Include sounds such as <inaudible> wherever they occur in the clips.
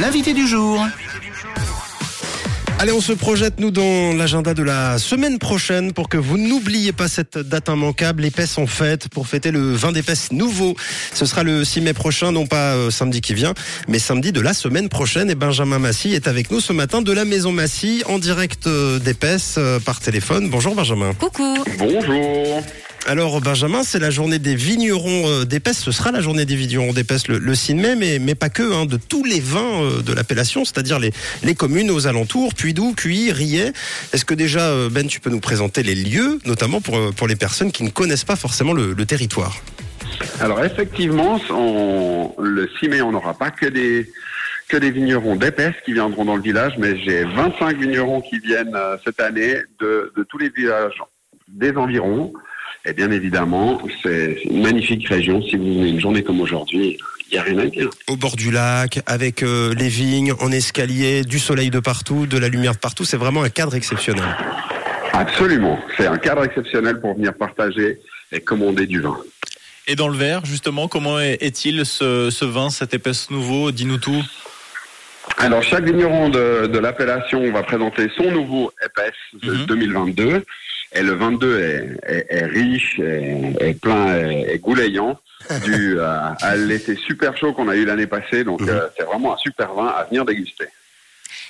l'invité du jour. Allez, on se projette, nous, dans l'agenda de la semaine prochaine pour que vous n'oubliez pas cette date immanquable. L'épaisse en fête pour fêter le vin d'épaisse nouveau. Ce sera le 6 mai prochain, non pas euh, samedi qui vient, mais samedi de la semaine prochaine. Et Benjamin Massy est avec nous ce matin de la Maison Massy en direct euh, d'épaisse euh, par téléphone. Bonjour Benjamin. Coucou. Bonjour. Alors Benjamin, c'est la journée des vignerons euh, d'épaisse. Ce sera la journée des vignerons d'épaisse le, le 6 mai, mais, mais pas que, hein, de tous les vins euh, de l'appellation, c'est-à-dire les, les communes aux alentours, Puydou, Cuy, Riet. Est-ce que déjà, euh, Ben, tu peux nous présenter les lieux, notamment pour, pour les personnes qui ne connaissent pas forcément le, territoire? Alors effectivement, le 6 mai, on n'aura pas que des que des vignerons d'épaisse qui viendront dans le village, mais j'ai 25 vignerons qui viennent cette année de, de tous les villages des environs. Et bien évidemment, c'est une magnifique région. Si vous venez une journée comme aujourd'hui, il n'y a rien à dire. Au bord du lac, avec euh, les vignes, en escalier, du soleil de partout, de la lumière de partout, c'est vraiment un cadre exceptionnel. Absolument. C'est un cadre exceptionnel pour venir partager et commander du vin. Et dans le verre, justement, comment est- est-il ce, ce vin, cet épaisse nouveau? Dis-nous tout. Alors, chaque vigneron de, de l'appellation va présenter son nouveau épaisse de Mhm. 2022. Et le 22 est, est- est riche, est, est plein, est, est goulayant, <laughs> dû à, à l'été super chaud qu'on a eu l'année passée. Donc, Mhm. euh, c'est vraiment un super vin à venir déguster.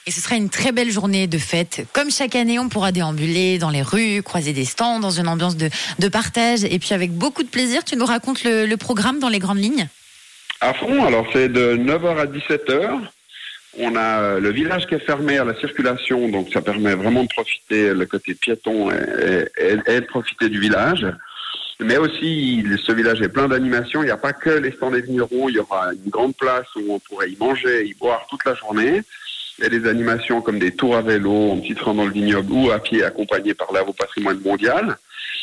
Et ce sera une très belle journée de fête. Comme chaque année, on pourra déambuler dans les rues, croiser des stands, dans une ambiance de, de partage. Et puis avec beaucoup de plaisir, tu nous racontes le, le programme dans les grandes lignes? À fond, alors c'est de 9h à 17h. On a euh, le village qui est fermé à la circulation, donc ça permet vraiment de profiter le côté piéton et, de profiter du village. Mais aussi, ce village est plein d'animations. Il n'y a pas que les stands des vignerons. Il y aura une grande place où on pourrait y manger, y boire toute la journée. Il y a des animations comme des tours à vélo, en petit train dans le vignoble ou à pied accompagnés par l'œuvre au patrimoine mondial.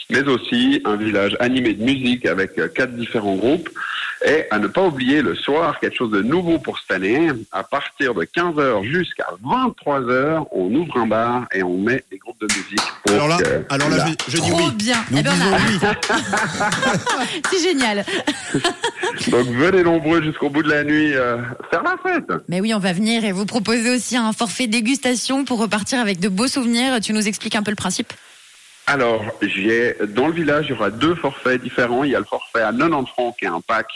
Mais aussi un village animé de musique avec euh, quatre différents groupes. Et à ne pas oublier le soir, quelque chose de nouveau pour cette année, à partir de 15h jusqu'à 23h, on ouvre un bar et on met des groupes de musique. pour Alors là, que alors là je, je dis Trop oui. bien. Nous Eh ben, oui. <laughs> C'est génial. <laughs> Donc venez nombreux jusqu'au bout de la nuit euh, faire la fête. Mais oui, on va venir et vous proposer aussi un forfait dégustation pour repartir avec de beaux souvenirs. Tu nous expliques un peu le principe? Alors, j'ai dans le village, il y aura deux forfaits différents. Il y a le forfait à 90 francs qui est un pack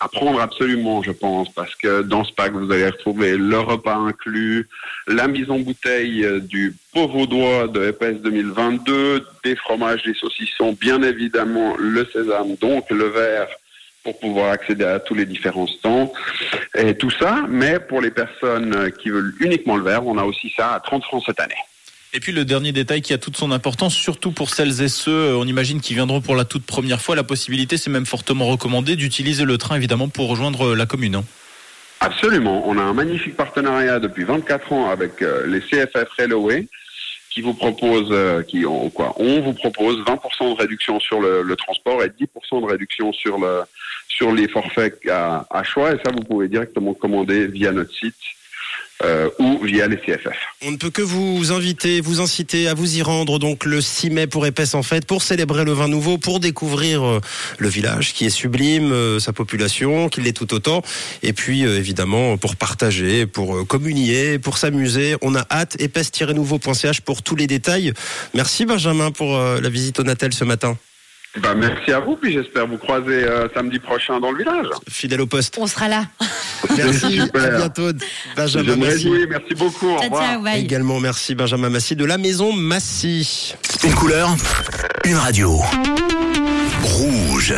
à prendre absolument, je pense, parce que dans ce pack, vous allez retrouver le repas inclus, la mise en bouteille euh, du pauvre doigt de EPS 2022, des fromages, des saucissons, bien évidemment le sésame, donc le verre pour pouvoir accéder à tous les différents stands et tout ça. Mais pour les personnes qui veulent uniquement le verre, on a aussi ça à 30 francs cette année. Et puis le dernier détail qui a toute son importance, surtout pour celles et ceux, euh, on imagine, qui viendront pour la toute première fois, la possibilité, c'est même fortement recommandé, d'utiliser le train, évidemment, pour rejoindre euh, la commune. hein. Absolument. On a un magnifique partenariat depuis 24 ans avec euh, les CFF Railway qui vous propose, qui quoi On vous propose 20% de réduction sur le, le transport et 10% de réduction sur le sur les forfaits à, à choix. Et ça, vous pouvez directement commander via notre site euh, ou via les CFF. On ne peut que vous inviter, vous inciter à vous y rendre donc le 6 mai pour Épaisse en fête, pour célébrer le vin nouveau, pour découvrir euh, le village qui est sublime, euh, sa population qui l'est tout autant, et puis euh, évidemment pour partager, pour communier, pour s'amuser. On a hâte épaisse-nouveau.ch pour tous les détails. Merci Benjamin pour la visite au Natel ce matin. Bah, merci à vous, puis j'espère vous croiser euh, samedi prochain dans le village. Fidèle au poste. On sera là. <laughs> Merci, Super. à bientôt Je Benjamin me Massy. réjouis, merci beaucoup. Au Ciao, revoir. ciao, bye. Également merci Benjamin Massy de la maison Massy. Une couleur, une radio. Rouge.